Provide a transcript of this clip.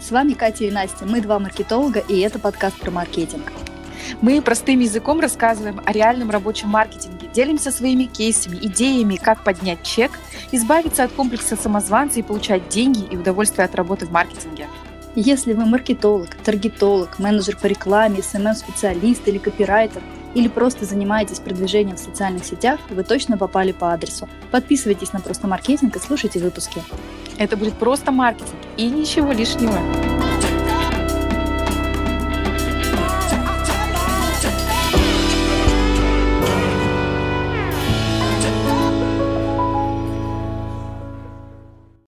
С вами Катя и Настя, мы два маркетолога, и это подкаст про маркетинг. Мы простым языком рассказываем о реальном рабочем маркетинге, делимся своими кейсами, идеями, как поднять чек, избавиться от комплекса самозванца и получать деньги и удовольствие от работы в маркетинге. Если вы маркетолог, таргетолог, менеджер по рекламе, SMM-специалист или копирайтер, или просто занимаетесь продвижением в социальных сетях, вы точно попали по адресу. Подписывайтесь на «Просто маркетинг» и слушайте выпуски. Это будет просто маркетинг и ничего лишнего.